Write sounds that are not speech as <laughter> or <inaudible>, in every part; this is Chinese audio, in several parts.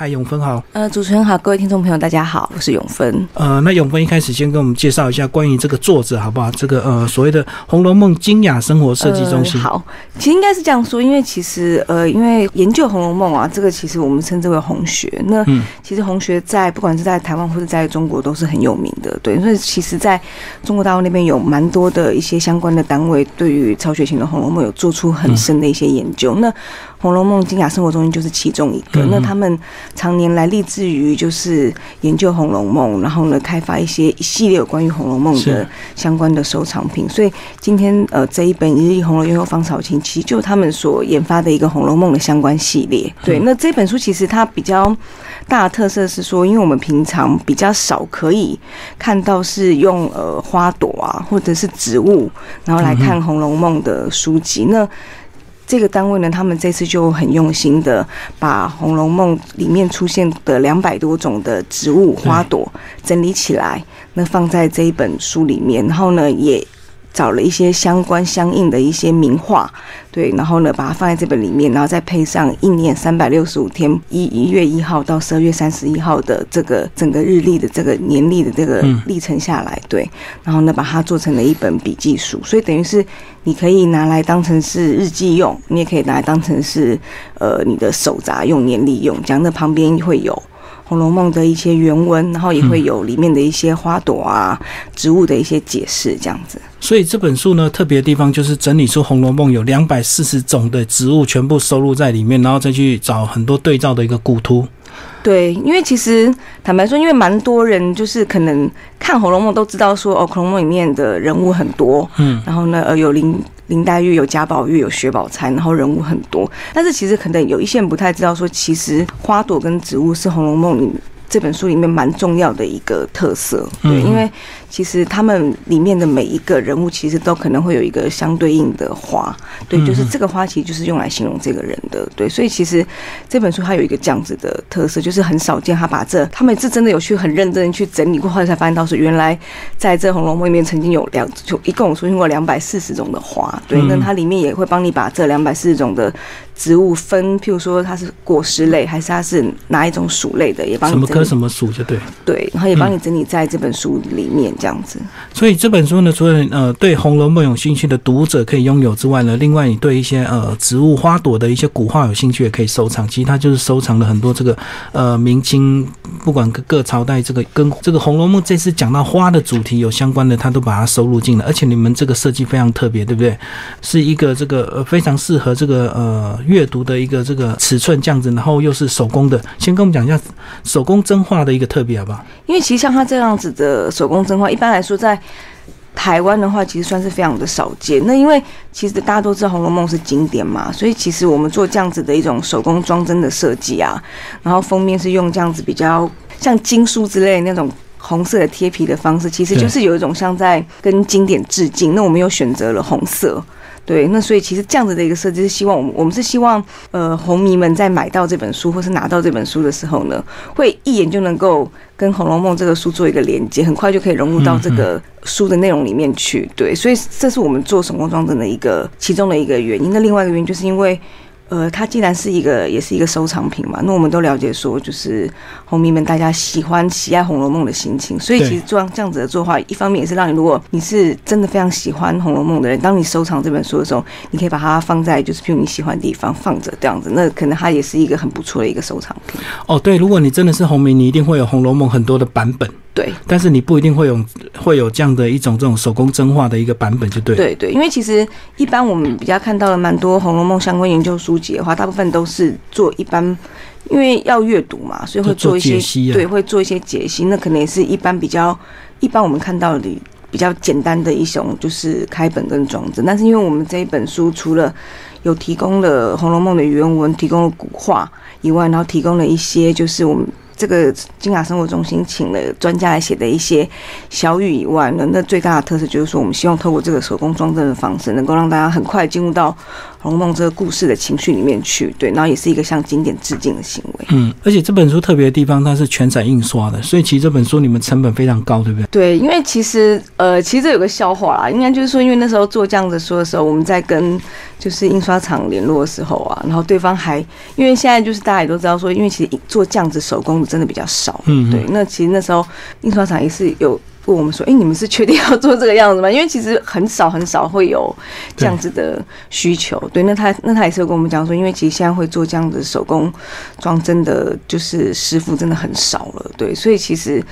嗨，永芬好。呃，主持人好，各位听众朋友，大家好，我是永芬。呃，那永芬一开始先跟我们介绍一下关于这个作者好不好？这个呃所谓的《红楼梦》精雅生活设计中心。好，其实应该是这样说，因为其实呃，因为研究《红楼梦》啊，这个其实我们称之为红学。那其实红学在不管是在台湾或者在中国都是很有名的，对。所以其实在中国大陆那边有蛮多的一些相关的单位，对于曹雪芹的《红楼梦》有做出很深的一些研究。那《红楼梦》金雅生活中心就是其中一个。那他们常年来立志于就是研究《红楼梦》，然后呢开发一些一系列有关于《红楼梦》的相关的收藏品。所以今天呃这一本《一日红楼梦》芳草情，其实就他们所研发的一个《红楼梦》的相关系列。对，那这本书其实它比较大的特色是说，因为我们平常比较少可以看到是用呃花朵啊或者是植物，然后来看《红楼梦》的书籍。那这个单位呢，他们这次就很用心的把《红楼梦》里面出现的两百多种的植物花朵整理起来，那放在这一本书里面，然后呢也。找了一些相关相应的一些名画，对，然后呢，把它放在这本里面，然后再配上一年三百六十五天一一月一号到十二月三十一号的这个整个日历的这个年历的这个历程下来，对，然后呢，把它做成了一本笔记书，所以等于是你可以拿来当成是日记用，你也可以拿来当成是呃你的手札用、年历用，这样那旁边会有。《红楼梦》的一些原文，然后也会有里面的一些花朵啊、植物的一些解释，这样子。所以这本书呢，特别的地方就是整理出《红楼梦》有两百四十种的植物，全部收录在里面，然后再去找很多对照的一个古图。对，因为其实坦白说，因为蛮多人就是可能看《红楼梦》都知道说，哦，《红楼梦》里面的人物很多，嗯，然后呢，呃，有林林黛玉，有贾宝玉，有薛宝钗，然后人物很多。但是其实可能有一些人不太知道说，其实花朵跟植物是《红楼梦》里。这本书里面蛮重要的一个特色，对，因为其实他们里面的每一个人物，其实都可能会有一个相对应的花，对，就是这个花其实就是用来形容这个人的，对，所以其实这本书它有一个这样子的特色，就是很少见，他把这他们是真的有去很认真去整理过，后来才发现到是原来在这《红楼梦》里面曾经有两就一共出现过两百四十种的花，对，那它里面也会帮你把这两百四十种的植物分，譬如说它是果实类还是它是哪一种属类的，也帮你。什么属就对，对，然后也帮你整理在这本书里面这样子。所以这本书呢，除了呃对《红楼梦》有兴趣的读者可以拥有之外呢，另外你对一些呃植物花朵的一些古画有兴趣也可以收藏。其实它就是收藏了很多这个呃明清不管各各朝代这个跟 <coughs> 这个《红楼梦》这次讲到花的主题有相关的，它都把它收录进了。而且你们这个设计非常特别，对不对？是一个这个呃非常适合这个呃阅读的一个这个尺寸这样子，然后又是手工的。先跟我们讲一下手工真画的一个特别好不好？因为其实像他这样子的手工真画，一般来说在台湾的话，其实算是非常的少见。那因为其实大家都知道《红楼梦》是经典嘛，所以其实我们做这样子的一种手工装帧的设计啊，然后封面是用这样子比较像经书之类那种红色的贴皮的方式，其实就是有一种像在跟经典致敬。那我们又选择了红色。对，那所以其实这样子的一个设计是希望我们，我们是希望，呃，红迷们在买到这本书或是拿到这本书的时候呢，会一眼就能够跟《红楼梦》这个书做一个连接，很快就可以融入到这个书的内容里面去。对，所以这是我们做手工装帧的一个其中的一个原因。那另外一个原因就是因为。呃，它既然是一个，也是一个收藏品嘛，那我们都了解说，就是红迷们大家喜欢喜爱《红楼梦》的心情，所以其实做这样子的做法，一方面也是让你，如果你是真的非常喜欢《红楼梦》的人，当你收藏这本书的时候，你可以把它放在就是譬如你喜欢的地方放着这样子，那可能它也是一个很不错的一个收藏品。哦，对，如果你真的是红迷，你一定会有《红楼梦》很多的版本。对，但是你不一定会有会有这样的一种这种手工真画的一个版本，就对。对对，因为其实一般我们比较看到的蛮多《红楼梦》相关研究书籍的话，大部分都是做一般，因为要阅读嘛，所以会做一些对，会做一些解析。那可能也是一般比较一般我们看到的比较简单的一种，就是开本跟装帧。但是因为我们这一本书除了有提供了《红楼梦》的原文，提供了古画以外，然后提供了一些就是我们。这个金雅生活中心请了专家来写的一些小语以外呢，那最大的特色就是说，我们希望透过这个手工装帧的方式，能够让大家很快进入到红楼梦》这个故事的情绪里面去，对，然后也是一个向经典致敬的行为。嗯，而且这本书特别的地方，它是全彩印刷的，所以其实这本书你们成本非常高，对不对？对，因为其实呃，其实这有个笑话啦，应该就是说，因为那时候做这样子书的时候，我们在跟就是印刷厂联络的时候啊，然后对方还因为现在就是大家也都知道说，因为其实做这样子手工的真的比较少，嗯，对，那其实那时候印刷厂也是有。问我们说：“哎，你们是确定要做这个样子吗？<laughs> 因为其实很少很少会有这样子的需求。对，那他那他也是跟我们讲说，因为其实现在会做这样子手工装，真的就是师傅真的很少了。对，所以其实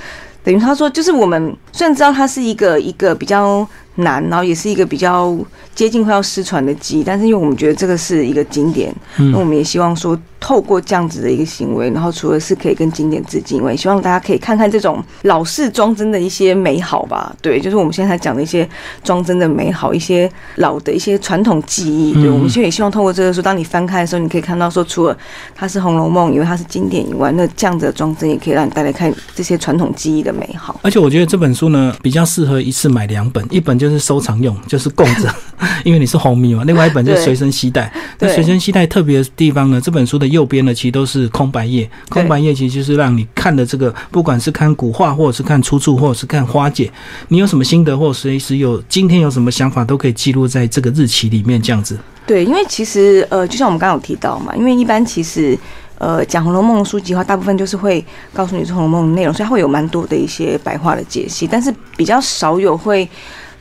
等于他说，就是我们虽然知道它是一个一个比较。”难，然后也是一个比较接近快要失传的记忆，但是因为我们觉得这个是一个经典，那我们也希望说透过这样子的一个行为，然后除了是可以跟经典致敬，外，也希望大家可以看看这种老式装帧的一些美好吧。对，就是我们现在讲的一些装帧的美好，一些老的一些传统记忆。对，我们现在也希望透过这个书，当你翻开的时候，你可以看到说，除了它是《红楼梦》，因为它是经典以外，那这样子的装帧也可以让你带来看这些传统记忆的美好。而且我觉得这本书呢，比较适合一次买两本，一本就。就是收藏用，就是供着，<laughs> 因为你是红米嘛。另外一本就是随身携带。那随身携带特别的地方呢？这本书的右边呢，其实都是空白页。空白页其实就是让你看的这个，不管是看古画，或者是看出处，或者是看花解，你有什么心得，或随时有今天有什么想法，都可以记录在这个日期里面。这样子。对，因为其实呃，就像我们刚刚有提到嘛，因为一般其实。呃，讲《红楼梦》书籍的话，大部分就是会告诉你《红楼梦》的内容，所以它会有蛮多的一些白话的解析，但是比较少有会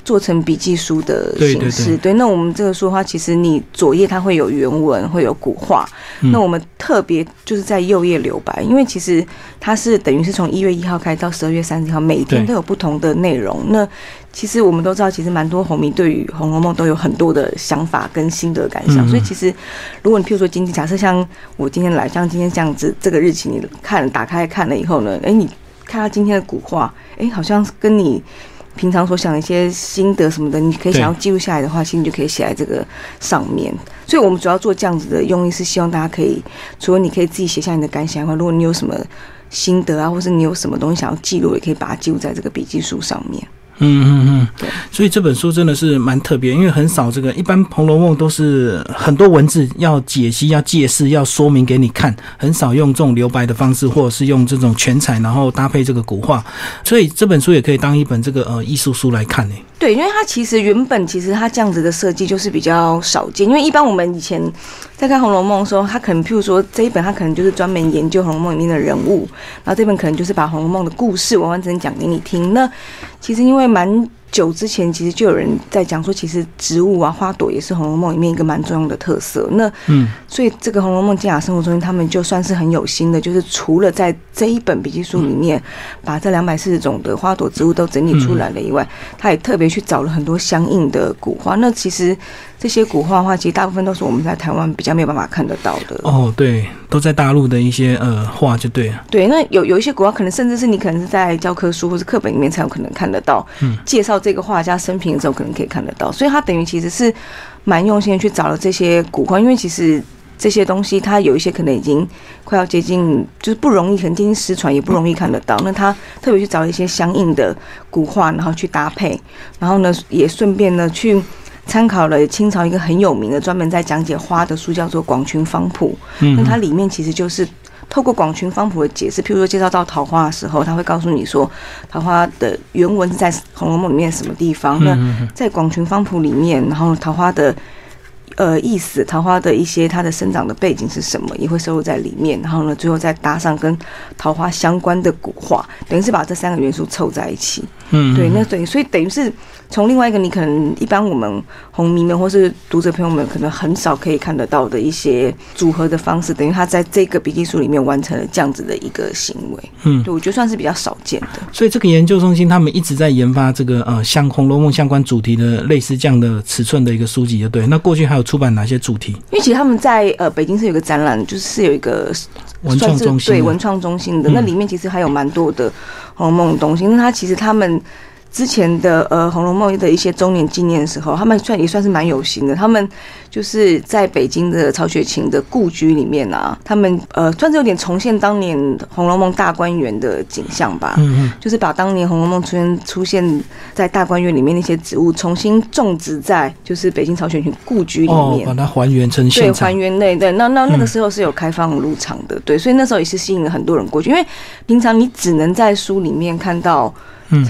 做成笔记书的形式。对，那我们这个书的话，其实你左页它会有原文，会有古画，那我们特别就是在右页留白，因为其实它是等于是从一月一号开到十二月三十号，每天都有不同的内容。那其实我们都知道，其实蛮多红迷对于《红楼梦》都有很多的想法跟心得感想。所以其实，如果你譬如说今天假设像我今天来，像今天这样子，这个日期你看打开看了以后呢，哎，你看到今天的古画，哎，好像跟你平常所想的一些心得什么的，你可以想要记录下来的话，其实你就可以写在这个上面。所以我们主要做这样子的用意是希望大家可以，除了你可以自己写下你的感想外，如果你有什么心得啊，或是你有什么东西想要记录，也可以把它记录在这个笔记书上面。嗯嗯嗯，对，所以这本书真的是蛮特别，因为很少这个一般《红楼梦》都是很多文字要解析、要解释、要说明给你看，很少用这种留白的方式，或者是用这种全彩，然后搭配这个古画，所以这本书也可以当一本这个呃艺术书来看呢。对，因为它其实原本其实它这样子的设计就是比较少见，因为一般我们以前在看《红楼梦》的时候，他可能譬如说这一本他可能就是专门研究《红楼梦》里面的人物，然后这本可能就是把《红楼梦》的故事完完整整讲给你听。那其实因为蛮。久之前，其实就有人在讲说，其实植物啊、花朵也是《红楼梦》里面一个蛮重要的特色。那，嗯，所以这个《红楼梦》静雅生活中心，他们就算是很有心的，就是除了在这一本笔记书里面把这两百四十种的花朵植物都整理出来了以外，他也特别去找了很多相应的古画。那其实。这些古画的话，其实大部分都是我们在台湾比较没有办法看得到的。哦，对，都在大陆的一些呃画就对了。对，那有有一些古画，可能甚至是你可能是在教科书或者课本里面才有可能看得到。嗯。介绍这个画家生平的时候，可能可以看得到。所以他等于其实是蛮用心去找了这些古画，因为其实这些东西它有一些可能已经快要接近，就是不容易，可能接近失传，也不容易看得到。那他特别去找一些相应的古画，然后去搭配，然后呢，也顺便呢去。参考了清朝一个很有名的专门在讲解花的书，叫做《广群方谱》。那它里面其实就是透过《广群方谱》的解释，譬如说介绍到桃花的时候，他会告诉你说，桃花的原文是在《红楼梦》里面什么地方。那在《广群方谱》里面，然后桃花的。呃，意思桃花的一些它的生长的背景是什么，也会收录在里面。然后呢，最后再搭上跟桃花相关的古画，等于是把这三个元素凑在一起。嗯，对，那等于所以等于是从另外一个你可能一般我们红迷们或是读者朋友们可能很少可以看得到的一些组合的方式，等于他在这个笔记书里面完成了这样子的一个行为。嗯，对，我觉得算是比较少见的。所以这个研究中心他们一直在研发这个呃像《红楼梦》相关主题的类似这样的尺寸的一个书籍，就对。那过去还有。出版哪些主题？因为其实他们在呃北京是有个展览，就是有一个文创中心，对文创中心的那里面其实还有蛮多的《红楼梦》的东西。那它其实他们之前的呃《红楼梦》的一些周年纪念的时候，他们算也算是蛮有心的。他们就是在北京的曹雪芹的故居里面啊，他们呃算是有点重现当年《红楼梦》大观园的景象吧。嗯嗯，就是把当年《红楼梦》出现出现在大观园里面那些植物重新种植在就是北京曹雪芹故居里面，把它还原成现对，还原内对。那那那个时候是有开放入场的，对，所以那时候也是吸引了很多人过去，因为平常你只能在书里面看到。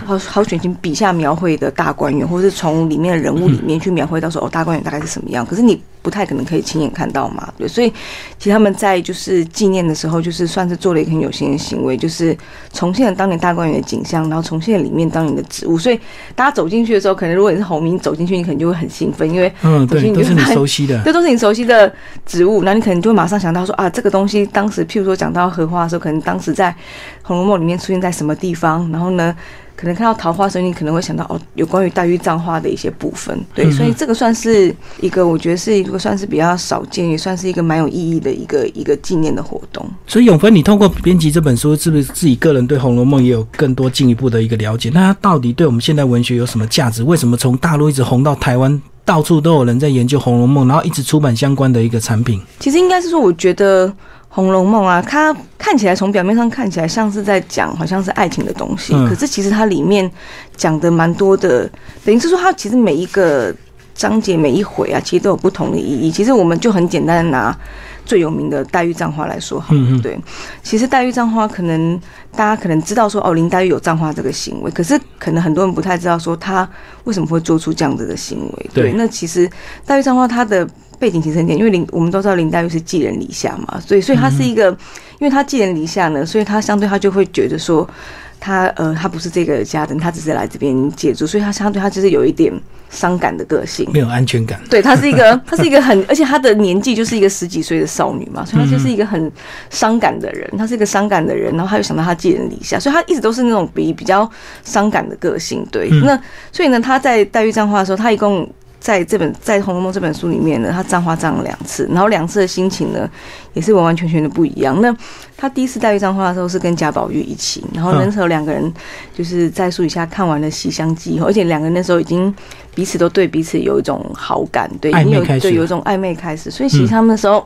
好好选清笔下描绘的大观园，或者是从里面的人物里面去描绘到说哦，大观园大概是什么样？可是你不太可能可以亲眼看到嘛，对。所以其实他们在就是纪念的时候，就是算是做了一个很有心的行为，就是重现了当年大观园的景象，然后重现了里面当年的植物。所以大家走进去的时候，可能如果你是红民走进去，你可能就会很兴奋，因为嗯，对，都是你熟悉的，这都是你熟悉的植物，那你可能就会马上想到说啊，这个东西当时譬如说讲到荷花的时候，可能当时在《红楼梦》里面出现在什么地方，然后呢？可能看到桃花时候，你可能会想到哦，有关于黛玉葬花的一些部分。对，所以这个算是一个，我觉得是一个算是比较少见，也算是一个蛮有意义的一个一个纪念的活动。所以永芬，你通过编辑这本书，是不是自己个人对《红楼梦》也有更多进一步的一个了解？那它到底对我们现代文学有什么价值？为什么从大陆一直红到台湾，到处都有人在研究《红楼梦》，然后一直出版相关的一个产品？其实应该是说，我觉得。《红楼梦》啊，它看起来从表面上看起来像是在讲，好像是爱情的东西。可是其实它里面讲的蛮多的，等于是说它其实每一个章节每一回啊，其实都有不同的意义。其实我们就很简单的拿最有名的黛玉葬花来说，嗯对，其实黛玉葬花可能大家可能知道说哦，林黛玉有葬花这个行为，可是可能很多人不太知道说她为什么会做出这样子的行为。对，那其实黛玉葬花她的。背景其实很简，因为林我们都知道林黛玉是寄人篱下嘛，所以所以她是一个，因为她寄人篱下呢，所以她相对她就会觉得说，他呃他不是这个家的，他只是来这边借住，所以他相对他就是有一点伤感的个性，没有安全感。对他是一个，他是一个很，而且他的年纪就是一个十几岁的少女嘛，所以他就是一个很伤感的人，他是一个伤感的人，然后他又想到他寄人篱下，所以他一直都是那种比比较伤感的个性。对，那所以呢，他在黛玉葬花的时候，他一共。在这本在《红楼梦》这本书里面呢，他葬花葬了两次，然后两次的心情呢，也是完完全全的不一样。那他第一次黛玉葬花的时候是跟贾宝玉一起，然后那时候两个人就是在树底下看完了《西厢记》以后，而且两个人那时候已经彼此都对彼此有一种好感，对，已经有对有一种暧昧开始，所以其实他们那时候。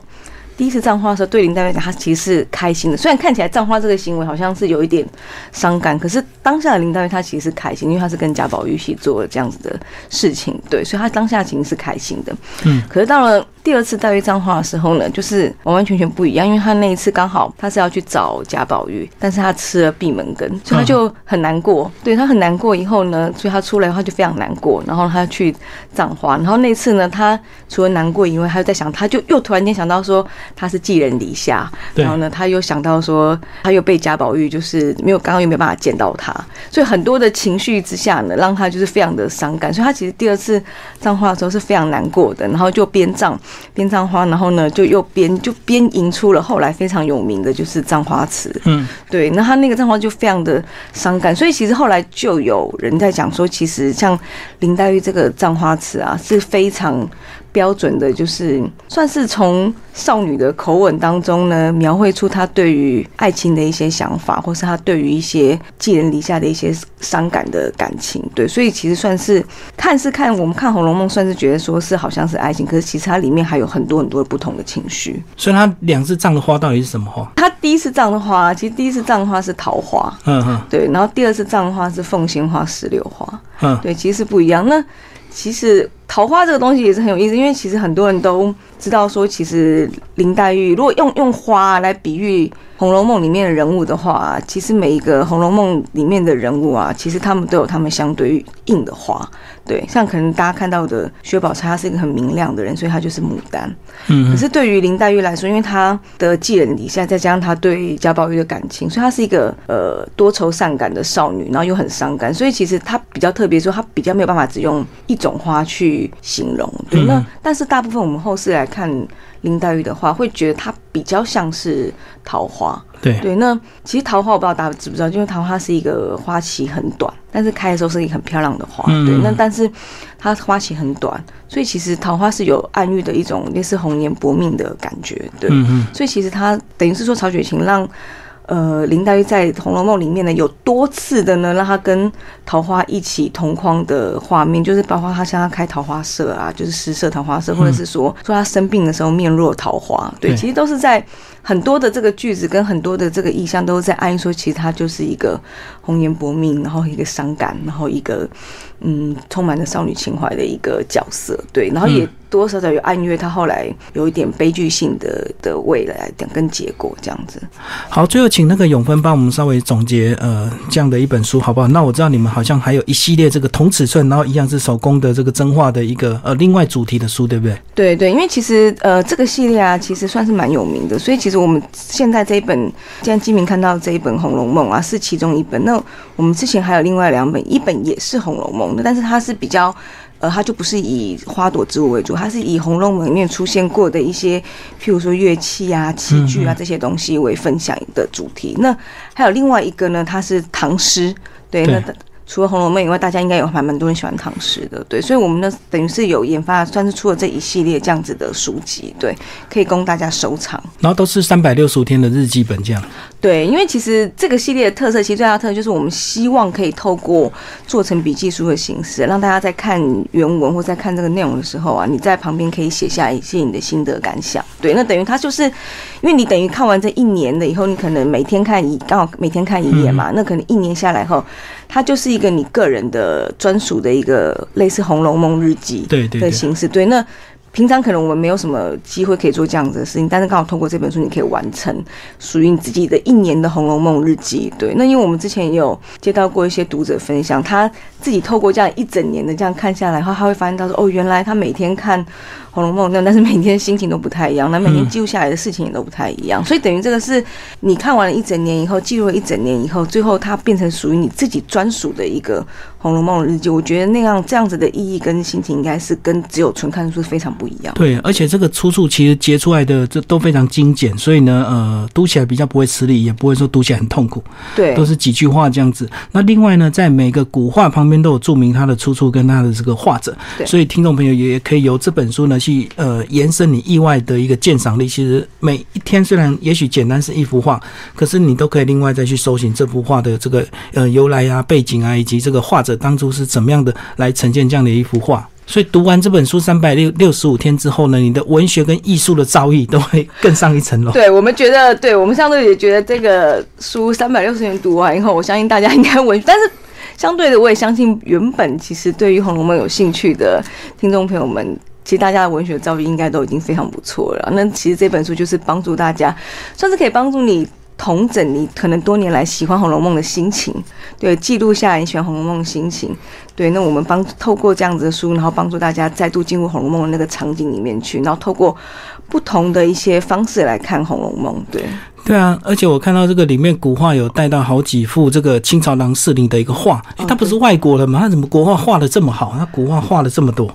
第一次葬花的时候，对林黛玉讲，她其实是开心的。虽然看起来葬花这个行为好像是有一点伤感，可是当下的林黛玉她其实是开心，因为她是跟贾宝玉一起做了这样子的事情，对，所以她当下其实是开心的。嗯，可是到了。第二次黛玉葬花的时候呢，就是完完全全不一样，因为他那一次刚好他是要去找贾宝玉，但是他吃了闭门羹，所以他就很难过。对他很难过以后呢，所以他出来的话就非常难过，然后他去葬花。然后那次呢，他除了难过以外，他又在想，他就又突然间想到说他是寄人篱下，然后呢，他又想到说他又被贾宝玉就是没有刚刚又没有办法见到他，所以很多的情绪之下呢，让他就是非常的伤感。所以他其实第二次葬花的时候是非常难过的，然后就边葬。边葬花，然后呢，就又编就编吟出了后来非常有名的就是《葬花词》。嗯，对，那他那个葬花就非常的伤感，所以其实后来就有人在讲说，其实像林黛玉这个《葬花词》啊，是非常。标准的，就是算是从少女的口吻当中呢，描绘出她对于爱情的一些想法，或是她对于一些寄人篱下的一些伤感的感情。对，所以其实算是看是看我们看《红楼梦》，算是觉得说是好像是爱情，可是其实它里面还有很多很多不同的情绪。所以它两次葬的花到底是什么花？它第一次葬的花，其实第一次葬的花是桃花，嗯嗯，对，然后第二次葬的花是凤仙花、石榴花，嗯，对，其实是不一样。那其实桃花这个东西也是很有意思，因为其实很多人都知道说，其实林黛玉如果用用花来比喻。《红楼梦》里面的人物的话，其实每一个《红楼梦》里面的人物啊，其实他们都有他们相对应的花。对，像可能大家看到的薛宝钗，她是一个很明亮的人，所以她就是牡丹。嗯。可是对于林黛玉来说，因为她的寄人篱下，再加上她对贾宝玉的感情，所以她是一个呃多愁善感的少女，然后又很伤感。所以其实她比较特别，说她比较没有办法只用一种花去形容。对。那但是大部分我们后世来看。林黛玉的话，会觉得她比较像是桃花。对对，那其实桃花我不知道大家知不知道，因为桃花是一个花期很短，但是开的时候是一个很漂亮的花。对，那但是它花期很短，所以其实桃花是有暗喻的一种类似红颜薄命的感觉。对，所以其实它等于是说曹雪芹让。呃，林黛玉在《红楼梦》里面呢，有多次的呢，让她跟桃花一起同框的画面，就是包括她向她开桃花社啊，就是诗社桃花社，或者是说说她生病的时候面若桃花，对，其实都是在很多的这个句子跟很多的这个意象，都是在暗喻说，其实她就是一个红颜薄命，然后一个伤感，然后一个嗯，充满着少女情怀的一个角色，对，然后也。多多少少有暗约，他后来有一点悲剧性的的未来跟结果这样子。好，最后请那个永芬帮我们稍微总结呃这样的一本书好不好？那我知道你们好像还有一系列这个同尺寸，然后一样是手工的这个真画的一个呃另外主题的书，对不对？对对，因为其实呃这个系列啊，其实算是蛮有名的，所以其实我们现在这一本，现在基民看到这一本《红楼梦》啊，是其中一本。那我们之前还有另外两本，一本也是《红楼梦》的，但是它是比较。呃，它就不是以花朵植物为主，它是以《红楼梦》里面出现过的一些，譬如说乐器啊、器具啊这些东西为分享的主题。那还有另外一个呢，它是唐诗，对，那。除了《红楼梦》以外，大家应该有还蛮多人喜欢唐诗的，对，所以我们呢等于是有研发，算是出了这一系列这样子的书籍，对，可以供大家收藏。然后都是三百六十五天的日记本这样。对，因为其实这个系列的特色，其实最大的特色就是我们希望可以透过做成笔记书的形式，让大家在看原文或在看这个内容的时候啊，你在旁边可以写下一些你的心得感想。对，那等于它就是，因为你等于看完这一年的以后，你可能每天看一，刚好每天看一页嘛，那可能一年下来后。它就是一个你个人的专属的一个类似《红楼梦》日记的形式，对那。平常可能我们没有什么机会可以做这样子的事情，但是刚好通过这本书，你可以完成属于你自己的一年的《红楼梦》日记。对，那因为我们之前也有接到过一些读者分享，他自己透过这样一整年的这样看下来的话，他会发现到说，哦，原来他每天看《红楼梦》，那但是每天心情都不太一样，那每天记录下来的事情也都不太一样。所以等于这个是你看完了一整年以后，记录了一整年以后，最后它变成属于你自己专属的一个。《红楼梦》日记，我觉得那样这样子的意义跟心情，应该是跟只有纯看书非常不一样。对，而且这个出处其实截出来的这都非常精简，所以呢，呃，读起来比较不会吃力，也不会说读起来很痛苦。对，都是几句话这样子。那另外呢，在每个古画旁边都有注明它的出处跟它的这个画者，所以听众朋友也可以由这本书呢去呃延伸你意外的一个鉴赏力。其实每一天虽然也许简单是一幅画，可是你都可以另外再去搜寻这幅画的这个呃由来啊、背景啊，以及这个画者。当初是怎么样的来呈现这样的一幅画？所以读完这本书三百六六十五天之后呢，你的文学跟艺术的造诣都会更上一层楼。对我们觉得，对我们相对也觉得这个书三百六十天读完以后，我相信大家应该文，但是相对的，我也相信原本其实对于《红楼梦》有兴趣的听众朋友们，其实大家的文学造诣应该都已经非常不错了。那其实这本书就是帮助大家，算是可以帮助你。同整你可能多年来喜欢《红楼梦》的心情，对，记录下来你喜欢《红楼梦》的心情，对，那我们帮透过这样子的书，然后帮助大家再度进入《红楼梦》的那个场景里面去，然后透过不同的一些方式来看《红楼梦》。对，对啊，而且我看到这个里面古画有带到好几幅这个清朝郎世宁的一个画，他不是外国人吗？他怎么国画画的这么好？他古画画了这么多？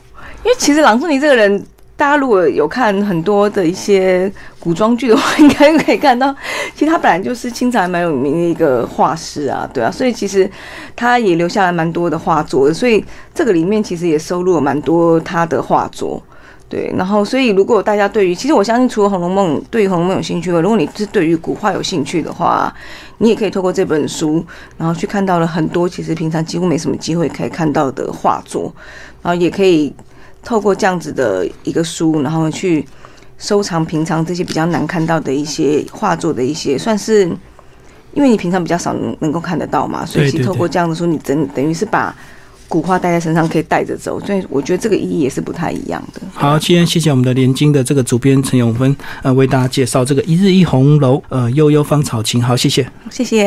因为其实郎世宁这个人。大家如果有看很多的一些古装剧的话，应该可以看到，其实他本来就是清朝还蛮有名的一个画师啊，对啊，所以其实他也留下来蛮多的画作的，所以这个里面其实也收录了蛮多他的画作，对，然后所以如果大家对于，其实我相信除了《红楼梦》，对《红楼梦》有兴趣的，如果你是对于古画有兴趣的话，你也可以透过这本书，然后去看到了很多其实平常几乎没什么机会可以看到的画作，然后也可以。透过这样子的一个书，然后去收藏平常这些比较难看到的一些画作的一些，算是因为你平常比较少能能够看得到嘛，所以其实透过这样的书，你等等于是把古画带在身上，可以带着走，所以我觉得这个意义也是不太一样的。好，今天谢谢我们的连经的这个主编陈永芬，呃，为大家介绍这个一日一红楼，呃，悠悠芳草情。好，谢谢，谢谢。